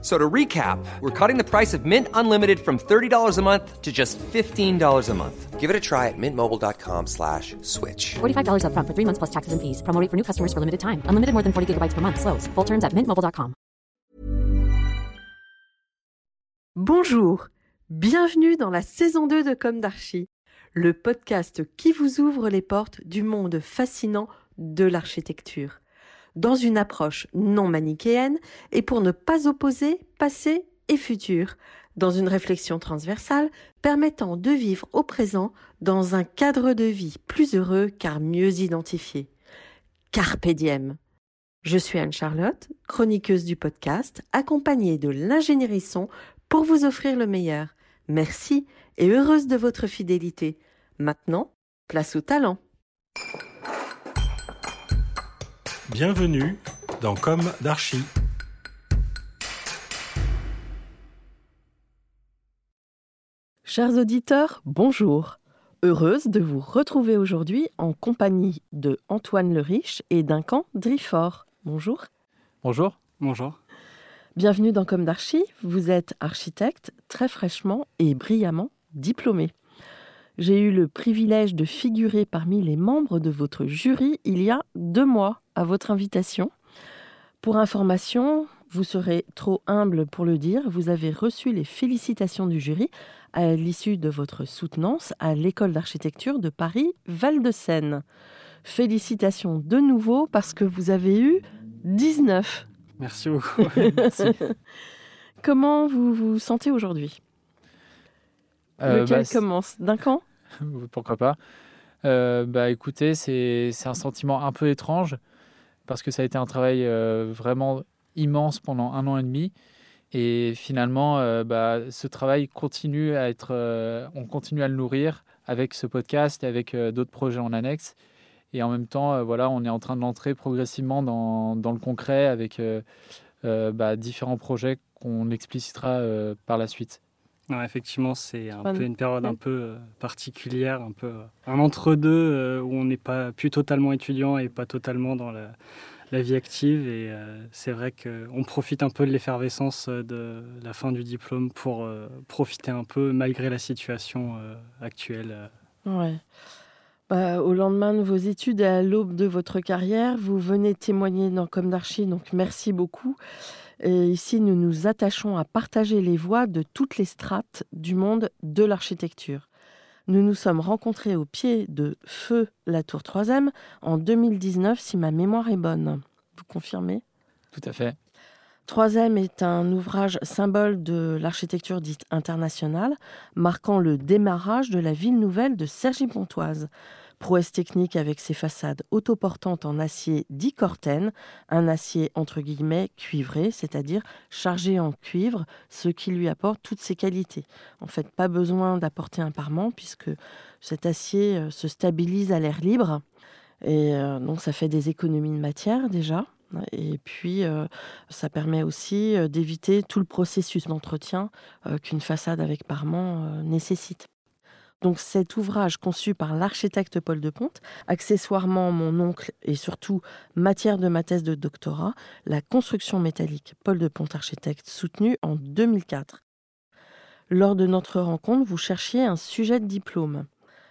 So to recap, we're cutting the price of Mint Unlimited from $30 a month to just $15 a month. Give it a try at mintmobile.com slash switch. $45 upfront for three months plus taxes and fees. Promo rate for new customers for limited time. Unlimited more than 40 gigabytes per month. Slows. Full terms at mintmobile.com. Bonjour. Bienvenue dans la saison 2 de Comme d'Archie, le podcast qui vous ouvre les portes du monde fascinant de l'architecture dans une approche non manichéenne et pour ne pas opposer passé et futur, dans une réflexion transversale permettant de vivre au présent dans un cadre de vie plus heureux car mieux identifié. Carpe diem. Je suis Anne-Charlotte, chroniqueuse du podcast, accompagnée de l'ingénierie son pour vous offrir le meilleur. Merci et heureuse de votre fidélité. Maintenant, place au talent. Bienvenue dans Comme d'Archie. Chers auditeurs, bonjour. Heureuse de vous retrouver aujourd'hui en compagnie de Antoine Le Riche et Duncan Drifort. Bonjour. Bonjour. Bonjour. Bienvenue dans Comme d'Archie. Vous êtes architecte très fraîchement et brillamment diplômé. J'ai eu le privilège de figurer parmi les membres de votre jury il y a deux mois à votre invitation. Pour information, vous serez trop humble pour le dire, vous avez reçu les félicitations du jury à l'issue de votre soutenance à l'école d'architecture de Paris Val-de-Seine. Félicitations de nouveau parce que vous avez eu 19. Merci beaucoup. Comment vous vous sentez aujourd'hui? Euh, Lequel bah, commence? D'un camp? Pourquoi pas? Euh, Bah écoutez, c'est c'est un sentiment un peu étrange parce que ça a été un travail euh, vraiment immense pendant un an et demi. Et finalement, euh, bah, ce travail continue à être, euh, on continue à le nourrir avec ce podcast et avec d'autres projets en annexe. Et en même temps, voilà, on est en train de l'entrer progressivement dans, le concret avec bah, différents projets qu'on explicitera par la suite. Non, effectivement, c'est un peu une période un peu euh, particulière, un peu euh, un entre-deux euh, où on n'est pas plus totalement étudiant et pas totalement dans la, la vie active. Et c'est vrai qu'on profite un peu de l'effervescence de la fin du diplôme pour profiter un peu malgré la situation actuelle. Ouais. Bah, au lendemain de vos études et à l'aube de votre carrière, vous venez témoigner dans Comme d'Archie, donc merci beaucoup. Et ici, nous nous attachons à partager les voix de toutes les strates du monde de l'architecture. Nous nous sommes rencontrés au pied de Feu la Tour 3 en 2019, si ma mémoire est bonne. Vous confirmez? Tout à fait. Troisième est un ouvrage symbole de l'architecture dite internationale, marquant le démarrage de la ville nouvelle de Cergy-Pontoise. Prouesse technique avec ses façades autoportantes en acier dit corten, un acier entre guillemets cuivré, c'est-à-dire chargé en cuivre, ce qui lui apporte toutes ses qualités. En fait, pas besoin d'apporter un parement puisque cet acier euh, se stabilise à l'air libre. Et euh, donc ça fait des économies de matière déjà. Et puis, euh, ça permet aussi euh, d'éviter tout le processus d'entretien euh, qu'une façade avec parement nécessite. Donc cet ouvrage conçu par l'architecte Paul de Ponte, accessoirement mon oncle et surtout matière de ma thèse de doctorat, la construction métallique Paul de Ponte architecte soutenue en 2004. Lors de notre rencontre, vous cherchiez un sujet de diplôme.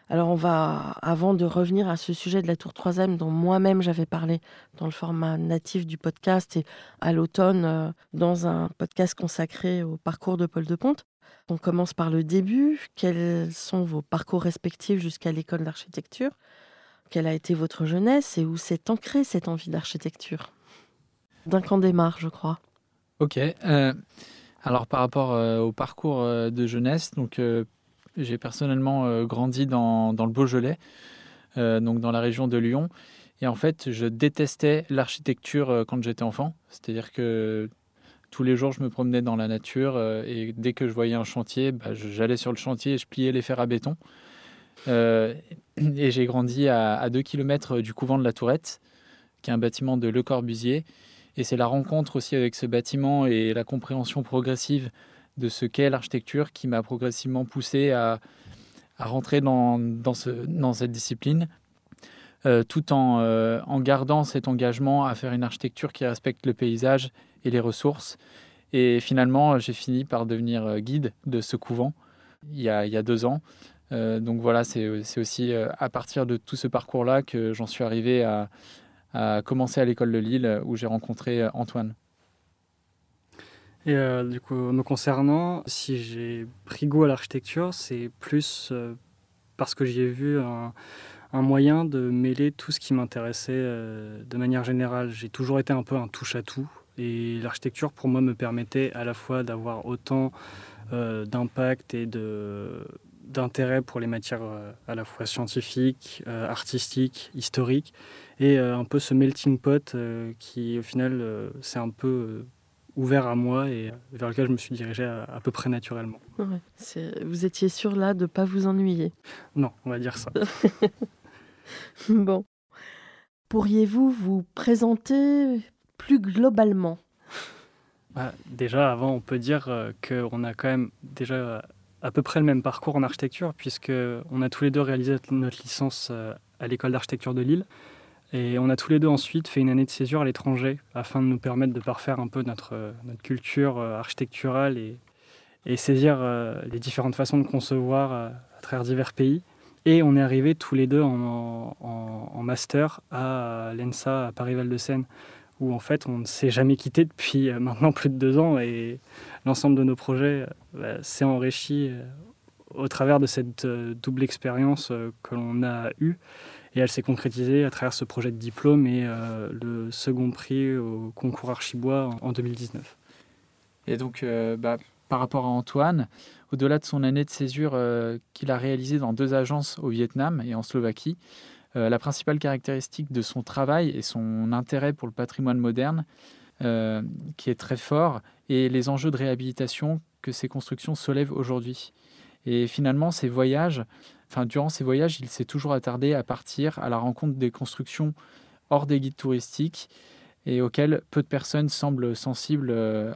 Alors on va, avant de revenir à ce sujet de la tour 3 dont moi-même j'avais parlé dans le format natif du podcast et à l'automne euh, dans un podcast consacré au parcours de Paul de Ponte, on commence par le début. Quels sont vos parcours respectifs jusqu'à l'école d'architecture? Quelle a été votre jeunesse et où s'est ancrée cette envie d'architecture? D'un camp démarre, je crois. Ok. euh, alors par rapport euh, au parcours de jeunesse, donc j'ai personnellement euh, grandi dans, le Beaujolais, euh, donc dans la région de Lyon. Et en fait, je détestais l'architecture euh, quand j'étais enfant. C'est-à-dire que tous les jours, je me promenais dans la nature et dès que je voyais un chantier, bah, j'allais sur le chantier et je pliais les fers à béton. Et j'ai grandi à 2 km du couvent de la Tourette, qui est un bâtiment de Le Corbusier. Et c'est la rencontre aussi avec ce bâtiment et la compréhension progressive de ce qu'est l'architecture qui m'a progressivement poussé à, à rentrer dans, dans, ce, dans cette discipline, euh, tout en, euh, en, gardant cet engagement à faire une architecture qui respecte le paysage et les ressources. Et finalement, j'ai fini par devenir euh, guide de ce couvent il y a, il y a deux ans. Donc voilà, c'est aussi à partir de tout ce parcours-là que j'en suis arrivé à, à commencer à l'école de Lille où j'ai rencontré Antoine. Et euh, du coup, me concernant, si j'ai pris goût à l'architecture, c'est plus euh, parce que j'y ai vu un, moyen de mêler tout ce qui m'intéressait euh, de manière générale. J'ai toujours été un peu un touche-à-tout. Et l'architecture, pour moi, me permettait à la fois d'avoir autant d'impact et d'intérêt pour les matières à la fois scientifiques, artistiques, historiques, et un peu ce melting pot qui, au final, c'est un peu ouvert à moi et vers lequel je me suis dirigé à, à peu près naturellement. Ouais, vous étiez sûr là de ne pas vous ennuyer? Non, on va dire ça. bon. Pourriez-vous vous présenter plus globalement? Bah, Déjà, avant, on peut dire qu'on a quand même déjà à peu près le même parcours en architecture, puisqu'on a tous les deux réalisé notre licence à l'école d'architecture de Lille. Et on a tous les deux ensuite fait une année de césure à l'étranger afin de nous permettre de parfaire un peu notre, notre culture architecturale et, saisir les différentes façons de concevoir à travers divers pays. Et on est arrivés tous les deux en master à l'ENSA à Paris-Val-de-Seine, où en fait on ne s'est jamais quitté depuis maintenant plus de deux ans et l'ensemble de nos projets bah, s'est enrichi au travers de cette double expérience que l'on a eue. Et elle s'est concrétisée à travers ce projet de diplôme et euh, le second prix au concours Archibois en, en 2019. Et donc, euh, bah, par rapport à Antoine, au-delà de son année de césure euh, qu'il a réalisée dans deux agences au Vietnam et en Slovaquie, la principale caractéristique de son travail et son intérêt pour le patrimoine moderne, qui est très fort, et les enjeux de réhabilitation que ces constructions soulèvent aujourd'hui. Et finalement, ces voyages, enfin, durant ces voyages, il s'est toujours attardé à partir à la rencontre des constructions hors des guides touristiques et auxquelles peu de personnes semblent sensibles euh,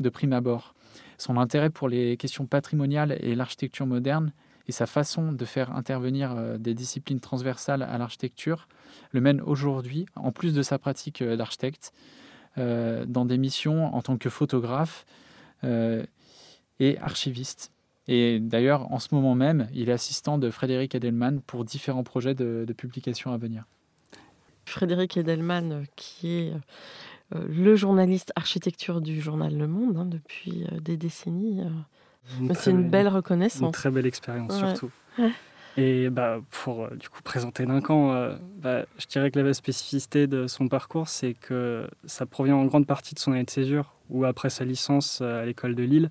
de prime abord. Son intérêt pour les questions patrimoniales et l'architecture moderne et sa façon de faire intervenir euh, des disciplines transversales à l'architecture le mène aujourd'hui, en plus de sa pratique euh, d'architecte, dans des missions en tant que photographe et archiviste. Et d'ailleurs, en ce moment même, il est assistant de Frédéric Edelman pour différents projets de, de publication à venir. Frédéric Edelman, qui est euh, le journaliste architecture du journal Le Monde hein, depuis euh, des décennies. C'est une belle reconnaissance. Une très belle expérience Ouais. surtout. Ouais. Et bah, pour euh, du coup présenter Duncan, euh, bah, je dirais que la spécificité de son parcours, c'est que ça provient en grande partie de son année de césure, où après sa licence euh, à l'école de Lille, euh,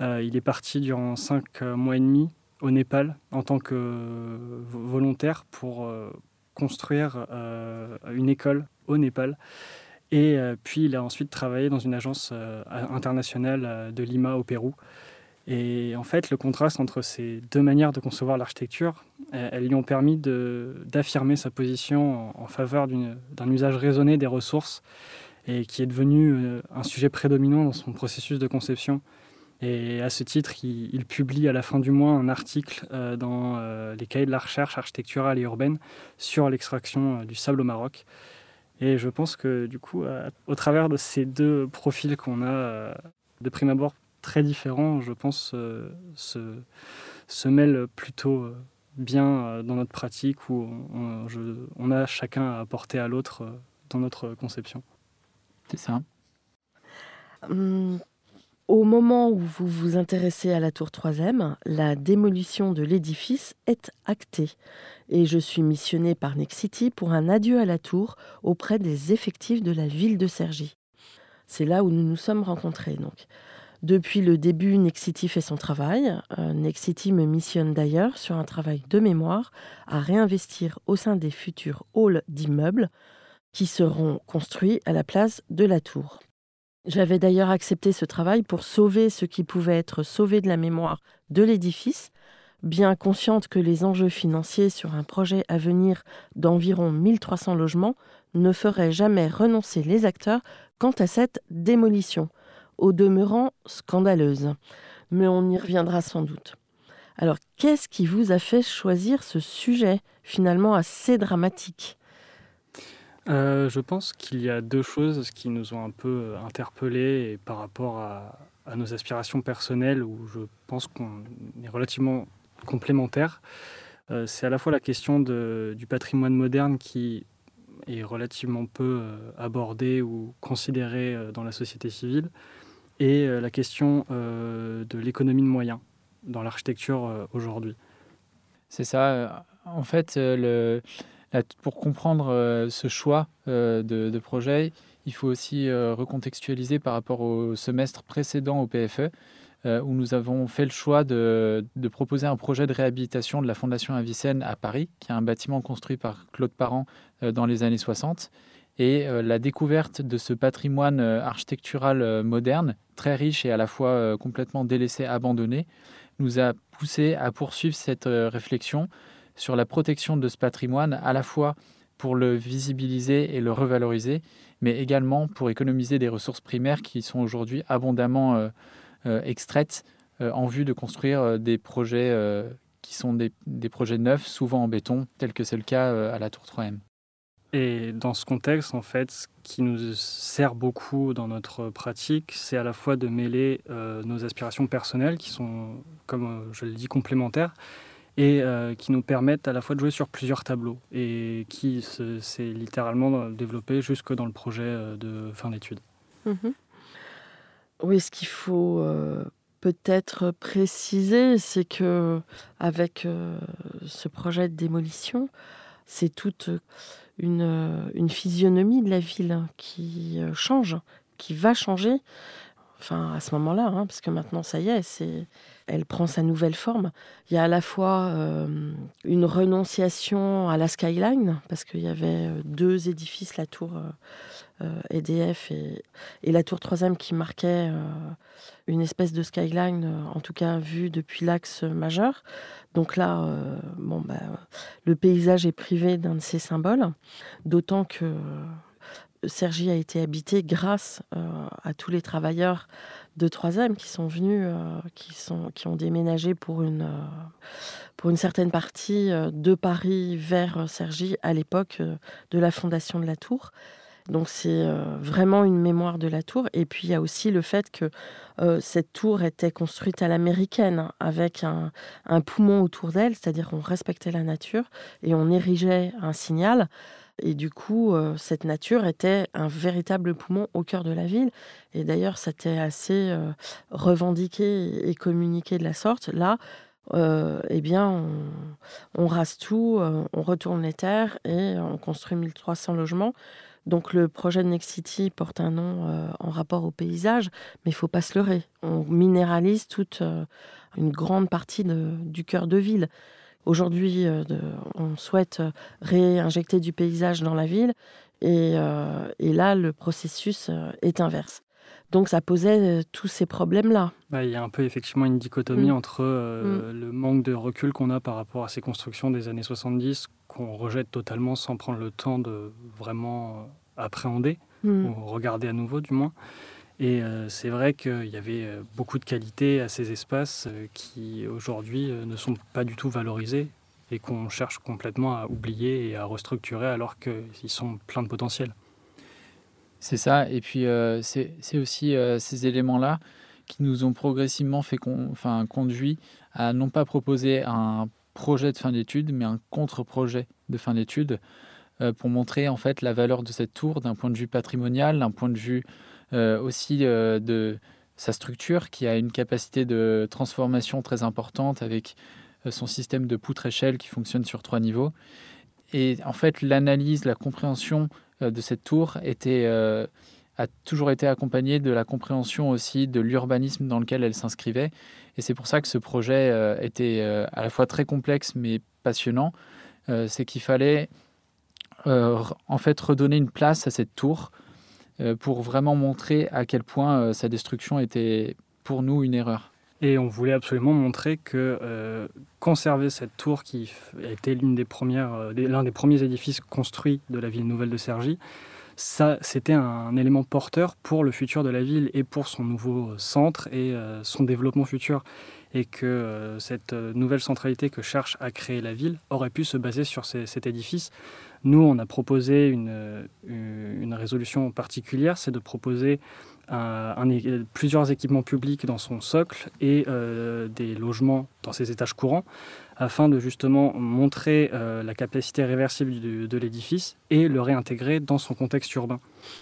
il est parti durant cinq euh, mois et demi au Népal en tant que euh, vo- volontaire pour euh, construire euh, une école au Népal. Et euh, puis il a ensuite travaillé dans une agence euh, internationale euh, de Lima au Pérou. Et en fait, le contraste entre ces deux manières de concevoir l'architecture, euh, elles lui ont permis d'affirmer sa position en, faveur d'un usage raisonné des ressources et qui est devenu euh, un sujet prédominant dans son processus de conception. Et à ce titre, il, il publie à la fin du mois un article euh, dans euh, les cahiers de la recherche architecturale et urbaine sur l'extraction euh, du sable au Maroc. Et je pense que du coup, au travers de ces deux profils qu'on a euh, de prime abord très différents, je pense, euh, se, se mêlent plutôt euh, bien euh, dans notre pratique où on, on- je- on a chacun à apporter à l'autre euh, dans notre conception. C'est ça. Hum, Au moment où vous vous intéressez à la tour 3e, la démolition de l'édifice est actée. Et je suis missionnée par Nexity pour un adieu à la tour auprès des effectifs de la ville de Cergy. C'est là où nous nous sommes rencontrés. Donc. Depuis le début, Nexity fait son travail. Euh, Nexity me missionne d'ailleurs sur un travail de mémoire à réinvestir au sein des futurs halls d'immeubles qui seront construits à la place de la tour. J'avais d'ailleurs accepté ce travail pour sauver ce qui pouvait être sauvé de la mémoire de l'édifice, bien consciente que les enjeux financiers sur un projet à venir d'environ 1300 logements ne ferait jamais renoncer les acteurs quant à cette démolition, au demeurant scandaleuse. Mais on y reviendra sans doute. Alors, qu'est-ce qui vous a fait choisir ce sujet finalement assez dramatique? Euh, Je pense qu'il y a deux choses qui nous ont un peu interpellés par rapport à, nos aspirations personnelles, où je pense qu'on est relativement complémentaires. Euh, c'est à la fois la question du patrimoine moderne qui est relativement peu euh, abordé ou considéré euh, dans la société civile, et la question de l'économie de moyens dans l'architecture aujourd'hui. C'est ça. En fait, le, pour comprendre ce choix de, de, projet, il faut aussi recontextualiser par rapport au semestre précédent au PFE. Euh, où nous avons fait le choix de, proposer un projet de réhabilitation de la Fondation Avicenne à Paris, qui est un bâtiment construit par Claude Parent euh, dans les années 60. Et euh, la découverte de ce patrimoine architectural moderne, très riche et à la fois complètement délaissé, abandonné, nous a poussé à poursuivre cette réflexion sur la protection de ce patrimoine, à la fois pour le visibiliser et le revaloriser, mais également pour économiser des ressources primaires qui sont aujourd'hui abondamment euh, extraites euh, en vue de construire euh, des projets qui sont des, des, projets neufs, souvent en béton, tel que c'est le cas à la Tour 3M. Et dans ce contexte, en fait, ce qui nous sert beaucoup dans notre pratique, c'est à la fois de mêler nos aspirations personnelles, qui sont, comme je le dis, complémentaires, et qui nous permettent à la fois de jouer sur plusieurs tableaux, et qui s'est littéralement développé jusque dans le projet de fin d'études. Mhm. Oui, ce qu'il faut euh, peut-être préciser, c'est que avec euh, ce projet de démolition, c'est toute une, euh, une, physionomie de la ville qui change, qui va changer. Enfin, à ce moment-là, hein, parce que maintenant, ça y est, elle prend sa nouvelle forme. Il y a à la fois une renonciation à la skyline, parce qu'il y avait deux édifices, la tour EDF euh, et, la tour 3 qui marquait euh, une espèce de skyline, euh, en tout cas vue depuis l'axe majeur. Donc là, bon, bah, le paysage est privé d'un de ces symboles, d'autant que Sergi a été habité grâce à tous les travailleurs de 3 qui sont venus, qui, sont, qui ont déménagé pour une, pour une certaine partie de Paris vers Sergi à l'époque de la fondation de la tour. Donc c'est euh, vraiment une mémoire de la tour. Et puis il y a aussi le fait que euh, cette tour était construite à l'américaine, avec un, poumon autour d'elle, c'est-à-dire qu'on respectait la nature et on érigeait un signal. Et du coup, euh, cette nature était un véritable poumon au cœur de la ville. Et d'ailleurs, c'était assez revendiqué et communiqué de la sorte. Là, eh bien, on, rase tout, on retourne les terres et on construit 1300 logements. Donc le projet Next City porte un nom euh, en rapport au paysage, mais il faut pas se leurrer. On minéralise toute euh, une grande partie du cœur de ville. Aujourd'hui, euh, on souhaite réinjecter du paysage dans la ville, et, là, le processus est inverse. Donc ça posait tous ces problèmes-là. Bah, il y a un peu effectivement une dichotomie mm. entre mm. le manque de recul qu'on a par rapport à ces constructions des années 70 qu'on rejette totalement sans prendre le temps de vraiment euh, appréhender, hmm. ou regarder à nouveau du moins. Et euh, c'est vrai qu'il y avait euh, beaucoup de qualités à ces espaces qui aujourd'hui ne sont pas du tout valorisés et qu'on cherche complètement à oublier et à restructurer alors qu'ils sont pleins de potentiel. C'est ça, et puis c'est aussi ces éléments-là qui nous ont progressivement fait enfin, conduit à non pas proposer un projet de fin d'études, mais un contre-projet de fin d'études euh, pour montrer en fait la valeur de cette tour d'un point de vue patrimonial, d'un point de vue euh, aussi euh, de sa structure qui a une capacité de transformation très importante avec son système de poutre-échelle qui fonctionne sur trois niveaux. Et en fait, l'analyse, la compréhension de cette tour était a toujours été accompagnée de la compréhension aussi de l'urbanisme dans lequel elle s'inscrivait. Et c'est pour ça que ce projet euh, était euh, à la fois très complexe mais passionnant. Euh, c'est qu'il fallait en fait redonner une place à cette tour pour vraiment montrer à quel point sa destruction était pour nous une erreur. Et on voulait absolument montrer que euh, conserver cette tour qui l'une des euh, l'un des premiers édifices construits de la ville nouvelle de Cergy, ça, c'était un élément porteur pour le futur de la ville et pour son nouveau centre et euh, son développement futur. Et que cette nouvelle centralité que cherche à créer la ville aurait pu se baser sur cet édifice. Nous, on a proposé une, une résolution particulière, c'est de proposer plusieurs équipements publics dans son socle et euh, des logements dans ses étages courants afin de justement montrer euh, la capacité réversible de l'édifice et le réintégrer dans son contexte urbain.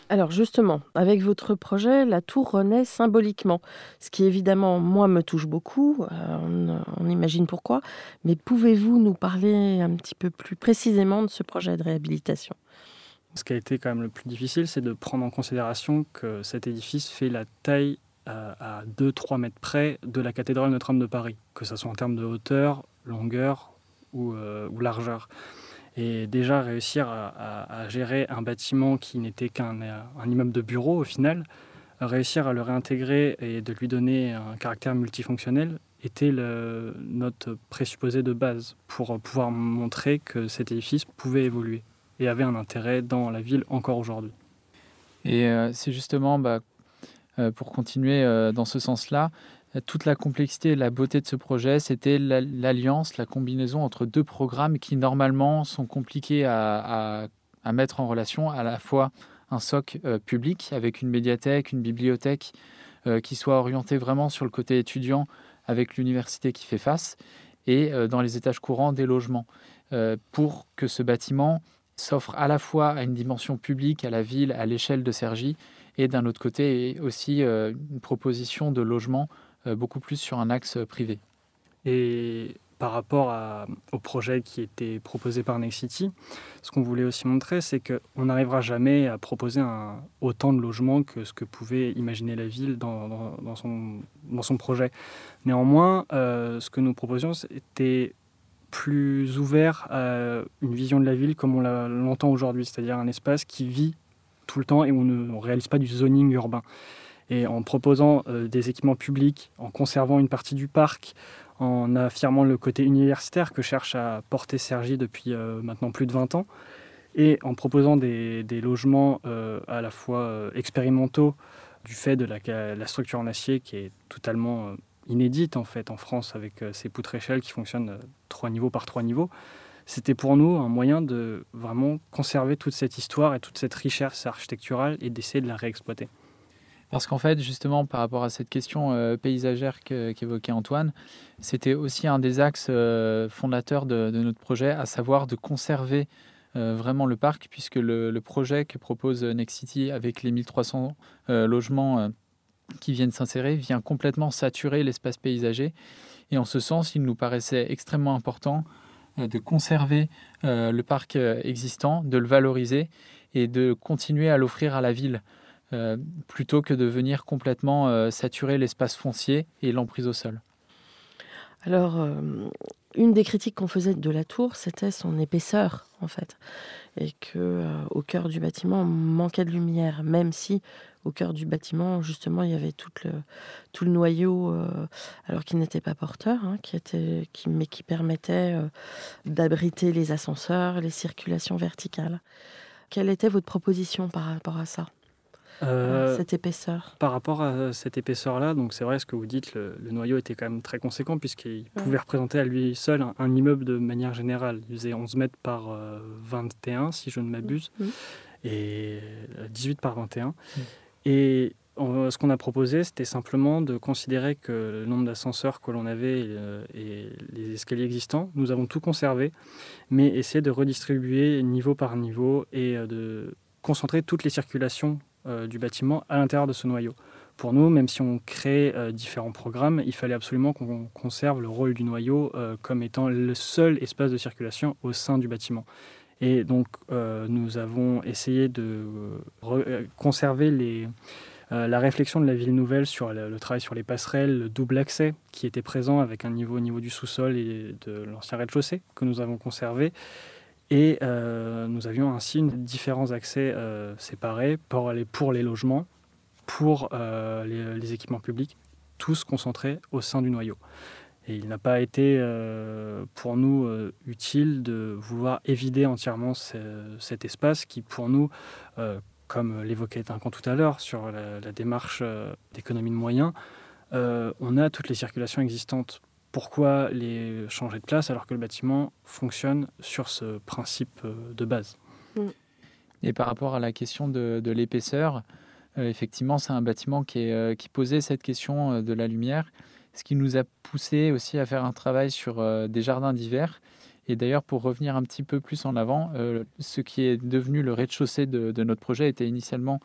Alors justement, avec votre projet, la tour renaît symboliquement, ce qui évidemment, moi, me touche beaucoup, euh, on, imagine pourquoi, mais pouvez-vous nous parler un petit peu plus précisément de ce projet de réhabilitation? Ce qui a été quand même le plus difficile, c'est de prendre en considération que cet édifice fait la taille euh, à 2-3 mètres près de la cathédrale Notre-Dame de Paris, que ce soit en termes de hauteur, longueur ou, euh, largeur. Et déjà réussir à, gérer un bâtiment qui n'était qu'un un immeuble de bureau au final, réussir à le réintégrer et de lui donner un caractère multifonctionnel était notre présupposé de base pour pouvoir montrer que cet édifice pouvait évoluer et avait un intérêt dans la ville encore aujourd'hui. Et euh, c'est justement, bah, euh, pour continuer euh, dans ce sens-là, toute la complexité et la beauté de ce projet, c'était l'alliance, la combinaison entre deux programmes qui normalement sont compliqués à, à, mettre en relation, à la fois un soc public avec une médiathèque, une bibliothèque qui soit orientée vraiment sur le côté étudiant avec l'université qui fait face, et dans les étages courants des logements, pour que ce bâtiment s'offre à la fois à une dimension publique, à la ville, à l'échelle de Cergy, et d'un autre côté aussi euh, une proposition de logement euh, beaucoup plus sur un axe privé. Et par rapport au projet qui était proposé par Nexity, ce qu'on voulait aussi montrer, c'est qu'on n'arrivera jamais à proposer autant de logements que ce que pouvait imaginer la ville dans, son, dans son, projet. Néanmoins, euh, ce que nous proposions, c'était plus ouvert à une vision de la ville comme on l'entend aujourd'hui, c'est-à-dire un espace qui vit tout le temps et où on ne réalise pas du zoning urbain. Et en proposant euh, des équipements publics, en conservant une partie du parc, en affirmant le côté universitaire que cherche à porter Sergi depuis euh, maintenant plus de 20 ans, et en proposant des, logements euh, à la fois expérimentaux du fait de la, la, structure en acier qui est totalement inédite en fait en France avec euh, ces poutres échelles qui fonctionnent euh, trois niveaux par trois niveaux. C'était pour nous un moyen de vraiment conserver toute cette histoire et toute cette richesse architecturale et d'essayer de la réexploiter. Parce qu'en fait, justement, par rapport à cette question euh, paysagère qu'évoquait Antoine, c'était aussi un des axes fondateurs de, notre projet, à savoir de conserver vraiment le parc, puisque le, le, projet que propose Next City avec les 1300 logements qui viennent s'insérer vient complètement saturer l'espace paysager. Et en ce sens, il nous paraissait extrêmement important euh, de conserver euh, le parc euh, existant, de le valoriser et de continuer à l'offrir à la ville, plutôt que de venir complètement saturer l'espace foncier et l'emprise au sol. Alors, une des critiques qu'on faisait de la tour, c'était son épaisseur, en fait, et que au cœur du bâtiment, manquait de lumière, même si au cœur du bâtiment, justement, il y avait tout le, tout le noyau, euh, alors qu'il n'était pas porteur, hein, qui était, qui, mais qui permettait euh, d'abriter les ascenseurs, les circulations verticales. Quelle était votre proposition par rapport à ça euh, cette épaisseur? Par rapport à cette épaisseur-là, donc c'est vrai ce que vous dites, le, noyau était quand même très conséquent puisqu'il pouvait représenter à lui seul un, immeuble de manière générale. Il faisait 11 mètres par 21 si je ne m'abuse, et 18 par 21. Et ce qu'on a proposé, c'était simplement de considérer que le nombre d'ascenseurs que l'on avait euh, et, les escaliers existants, nous avons tout conservé, mais essayer de redistribuer niveau par niveau et euh, de concentrer toutes les circulations euh, du bâtiment à l'intérieur de ce noyau. Pour nous, même si on crée différents programmes, il fallait absolument qu'on conserve le rôle du noyau comme étant le seul espace de circulation au sein du bâtiment. Et donc, euh, nous avons essayé de euh, conserver euh, la réflexion de la ville nouvelle sur le, travail sur les passerelles, le double accès qui était présent avec un niveau au niveau du sous-sol et de l'ancien rez-de-chaussée que nous avons conservé. Et nous avions ainsi différents accès séparés pour les, logements, pour les, équipements publics tous concentrés au sein du noyau. Et il n'a pas été pour nous utile de vouloir évider entièrement cet espace qui, pour nous, comme l'évoquait Duncan tout à l'heure sur la, démarche d'économie de moyens, on a toutes les circulations existantes. Pourquoi les changer de place alors que le bâtiment fonctionne sur ce principe euh, de base? Et par rapport à la question de, l'épaisseur, euh, effectivement, c'est un bâtiment qui, euh, qui, posait cette question de la lumière, ce qui nous a poussé aussi à faire un travail sur des jardins d'hiver. Et d'ailleurs, pour revenir un petit peu plus en avant, ce qui est devenu le rez-de-chaussée de, notre projet était initialement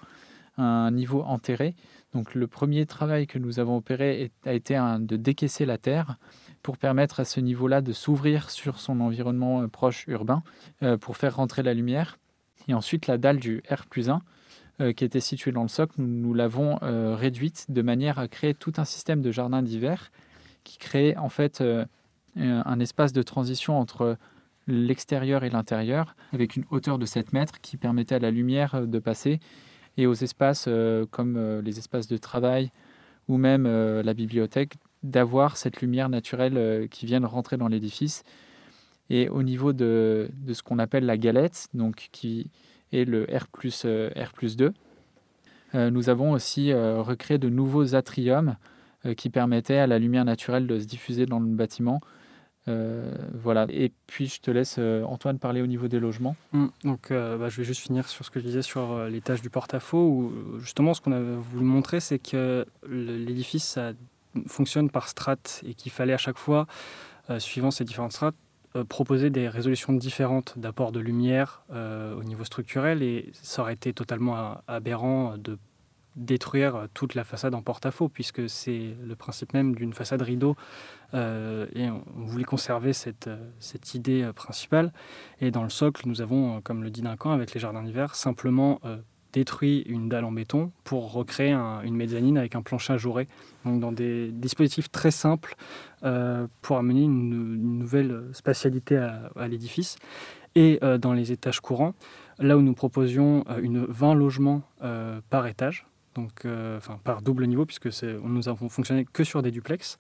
un niveau enterré. Donc le premier travail que nous avons opéré a été de décaisser la terre pour permettre à ce niveau-là de s'ouvrir sur son environnement euh, proche urbain euh, pour faire rentrer la lumière. Et ensuite la dalle du R plus 1 euh, qui était située dans le socle, nous, l'avons réduite de manière à créer tout un système de jardin d'hiver qui crée en fait un espace de transition entre l'extérieur et l'intérieur avec une hauteur de 7 mètres qui permettait à la lumière de passer et aux espaces euh, comme euh, les espaces de travail ou même euh, la bibliothèque d'avoir cette lumière naturelle qui vient de rentrer dans l'édifice. Et au niveau de, de ce qu'on appelle la galette, donc qui est le R plus, R plus 2, nous avons aussi recréé de nouveaux atriums qui permettaient à la lumière naturelle de se diffuser dans le bâtiment euh, voilà. Et puis je te laisse euh, Antoine parler au niveau des logements. Mmh. donc euh, bah, je vais juste finir sur ce que je disais sur l'étage du porte-à-faux où justement ce qu'on a voulu montrer c'est que l'édifice fonctionne par strates et qu'il fallait à chaque fois, suivant ces différentes strates, proposer des résolutions différentes d'apport de lumière au niveau structurel et ça aurait été totalement aberrant de détruire toute la façade en porte-à-faux, puisque c'est le principe même d'une façade rideau. Euh, et on, voulait conserver cette, euh, idée euh, principale. Et dans le socle, nous avons, comme le dit Duncan, avec les jardins d'hiver, simplement détruit une dalle en béton pour recréer une mezzanine avec un plancher ajouré. Donc dans des dispositifs très simples pour amener une, nouvelle spatialité à, l'édifice. Et dans les étages courants, là où nous proposions une 20 logements par étage, donc, euh, enfin, par double niveau, puisque nous avons fonctionné que sur des duplex,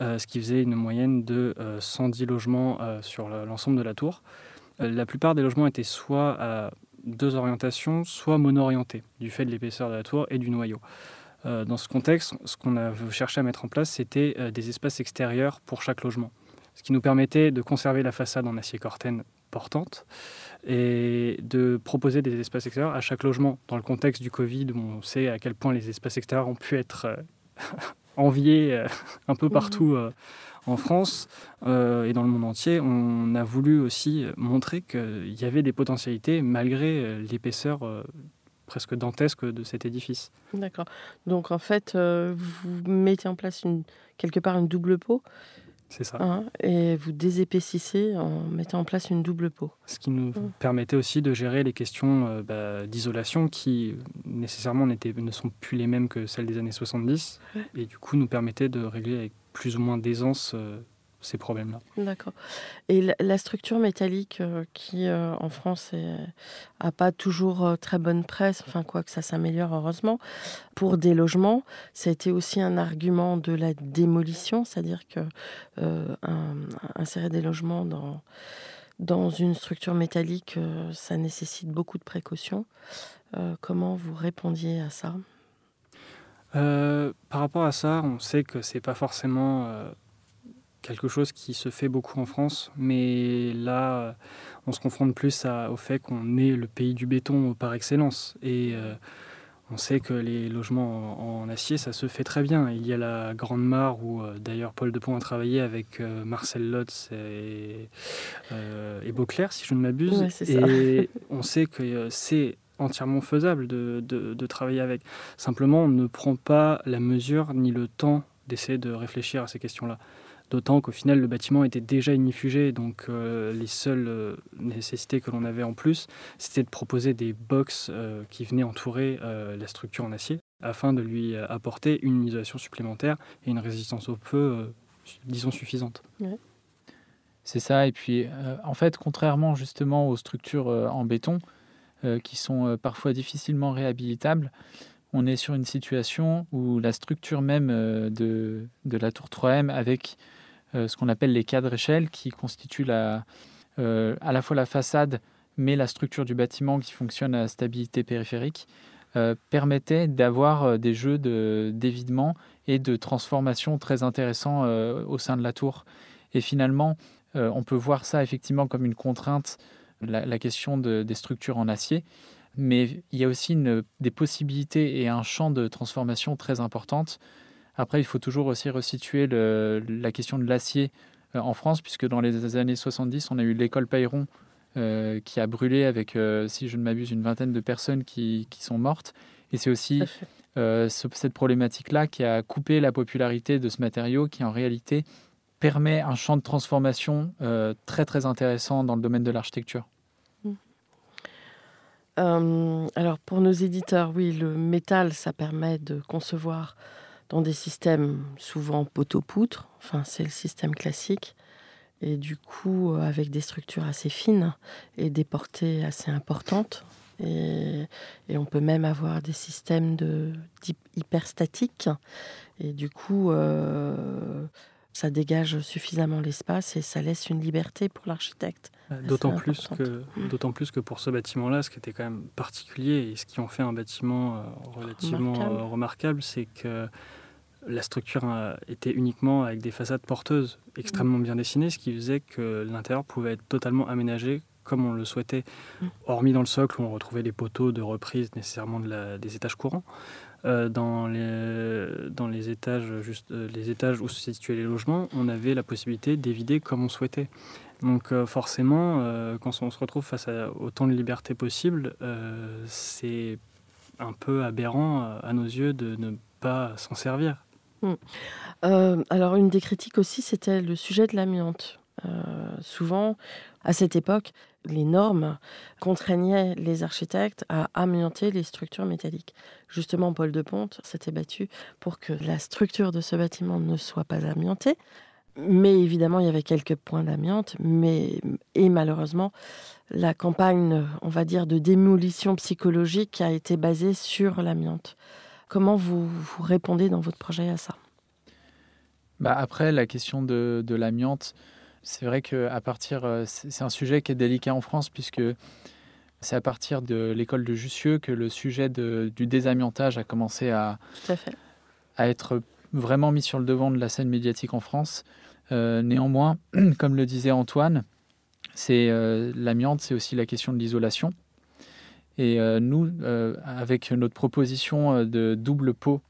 euh, ce qui faisait une moyenne de 110 euh, logements sur l'ensemble de la tour. la plupart des logements étaient soit à deux orientations, soit mono-orientés, du fait de l'épaisseur de la tour et du noyau. dans ce contexte, ce qu'on a cherché à mettre en place, c'était des espaces extérieurs pour chaque logement, ce qui nous permettait de conserver la façade en acier corten portante, et de proposer des espaces extérieurs à chaque logement. Dans le contexte du Covid, on sait à quel point les espaces extérieurs ont pu être euh, enviés euh, un peu partout euh, en France et dans le monde entier, on a voulu aussi montrer qu'il y avait des potentialités malgré l'épaisseur presque dantesque de cet édifice. D'accord. Donc en fait, vous mettez en place une, quelque part une double peau c'est ça. Hein, et vous désépaississez en mettant en place une double peau. Ce qui nous mmh. permettait aussi de gérer les questions euh, bah, d'isolation qui nécessairement ne sont plus les mêmes que celles des années 70 et du coup nous permettait de régler avec plus ou moins d'aisance euh, ces problèmes-là. D'accord. Et la, structure métallique euh, qui, euh, en France, n'a pas toujours euh, très bonne presse, enfin quoi que ça s'améliore heureusement, pour des logements, ça a été aussi un argument de la démolition, c'est-à-dire que insérer des logements dans dans une structure métallique, ça nécessite beaucoup de précautions. comment vous répondiez à ça? Par rapport à ça, on sait que c'est pas forcément quelque chose qui se fait beaucoup en France, mais là, on se confronte plus au fait qu'on est le pays du béton par excellence. Et euh, on sait que les logements en, acier, ça se fait très bien. Il y a la Grande Mare, où euh, d'ailleurs Paul Depont a travaillé avec euh, Marcel Lotz et, et, Beauclerc, si je ne m'abuse. et on sait que c'est entièrement faisable de, de travailler avec. Simplement, on ne prend pas la mesure ni le temps d'essayer de réfléchir à ces questions-là. D'autant qu'au final, le bâtiment était déjà inifugé, donc euh, les seules euh, nécessités que l'on avait en plus, c'était de proposer des box euh, qui venaient entourer la structure en acier, afin de lui apporter une isolation supplémentaire et une résistance au feu, disons, suffisante. C'est ça, et puis en fait, contrairement justement aux structures en béton, qui sont parfois difficilement réhabilitables, on est sur une situation où la structure même de, de la tour 3M avec ce qu'on appelle les cadres échelles qui constituent la, à la fois la façade mais la structure du bâtiment qui fonctionne à stabilité périphérique permettait d'avoir des jeux d'évidement et de transformation très intéressants au sein de la tour. Et finalement, on peut voir ça effectivement comme une contrainte la, question des structures en acier, mais il y a aussi des possibilités et un champ de transformation très importante. Après, il faut toujours aussi resituer la question de l'acier euh, en France, puisque dans les années 70, on a eu l'école Payron euh, qui a brûlé avec, euh, si je ne m'abuse, une vingtaine de personnes qui, sont mortes. Et c'est aussi cette problématique-là qui a coupé la popularité de ce matériau qui, en réalité, permet un champ de transformation très très intéressant dans le domaine de l'architecture. Mmh. Alors pour nos éditeurs, oui, le métal, ça permet de concevoir dans des systèmes souvent poteau-poutre, enfin c'est le système classique, et du coup euh, avec des structures assez fines et des portées assez importantes. Et, on peut même avoir des systèmes de, hyperstatiques. Et du coup, ça dégage suffisamment l'espace et ça laisse une liberté pour l'architecte. D'autant plus, que, mm. d'autant plus que pour ce bâtiment-là, ce qui était quand même particulier et ce qui en fait un bâtiment euh, relativement euh, remarquable, c'est que la structure euh, était uniquement avec des façades porteuses extrêmement mm. bien dessinées, ce qui faisait que l'intérieur pouvait être totalement aménagé comme on le souhaitait, mm. hormis dans le socle où on retrouvait les poteaux de reprise nécessairement de la, des étages courants. Euh, dans, les, dans les, étages, juste, euh, les étages où se situaient les logements, on avait la possibilité d'évider comme on souhaitait. Donc euh, forcément, quand on se retrouve face à autant de liberté possible, c'est un peu aberrant à nos yeux de ne pas s'en servir. Hmm. alors une des critiques aussi, c'était le sujet de l'amiante. souvent, à cette époque, les normes contraignaient les architectes à amianter les structures métalliques. Justement, Paul de Ponte s'était battu pour que la structure de ce bâtiment ne soit pas amiantée. Mais évidemment, il y avait quelques points d'amiante, mais et malheureusement, la campagne, on va dire, de démolition psychologique a été basée sur l'amiante. Comment vous, répondez dans votre projet à ça? Bah Après, la question de, de l'amiante, c'est vrai que à partir, euh, c'est un sujet qui est délicat en France puisque c'est à partir de l'école de Jussieu que le sujet du désamiantage a commencé à, à, être vraiment mis sur le devant de la scène médiatique en France. Euh, néanmoins, comme le disait Antoine, c'est euh, l'amiante, c'est aussi la question de l'isolation. Et nous, avec notre proposition de double pot